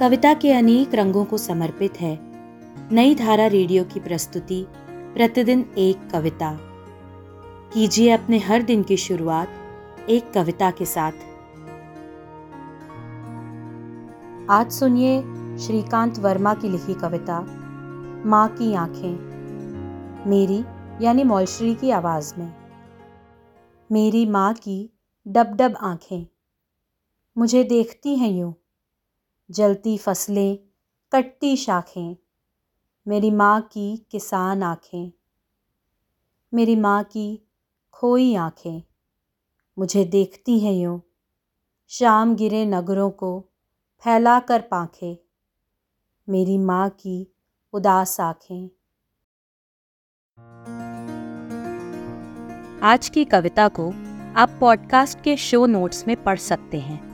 कविता के अनेक रंगों को समर्पित है। नई धारा रेडियो की प्रस्तुति, प्रतिदिन एक कविता। कीजिए अपने हर दिन की शुरुआत एक कविता के साथ। आज सुनिए श्रीकांत वर्मा की लिखी कविता, माँ की आँखें। मेरी, यानी मौलश्री की आवाज़ में। मेरी माँ की डब डब आँखें। मुझे देखती हैं यूँ। जलती फ़सलें, कटती शाखें, मेरी माँ की किसान आँखें। मेरी माँ की खोई आँखें, मुझे देखती हैं यूँ। शाम गिरे नगरों को फैला कर पाँखें, मेरी माँ की उदास आँखें। आज की कविता को आप पॉडकास्ट के शो नोट्स में पढ़ सकते हैं।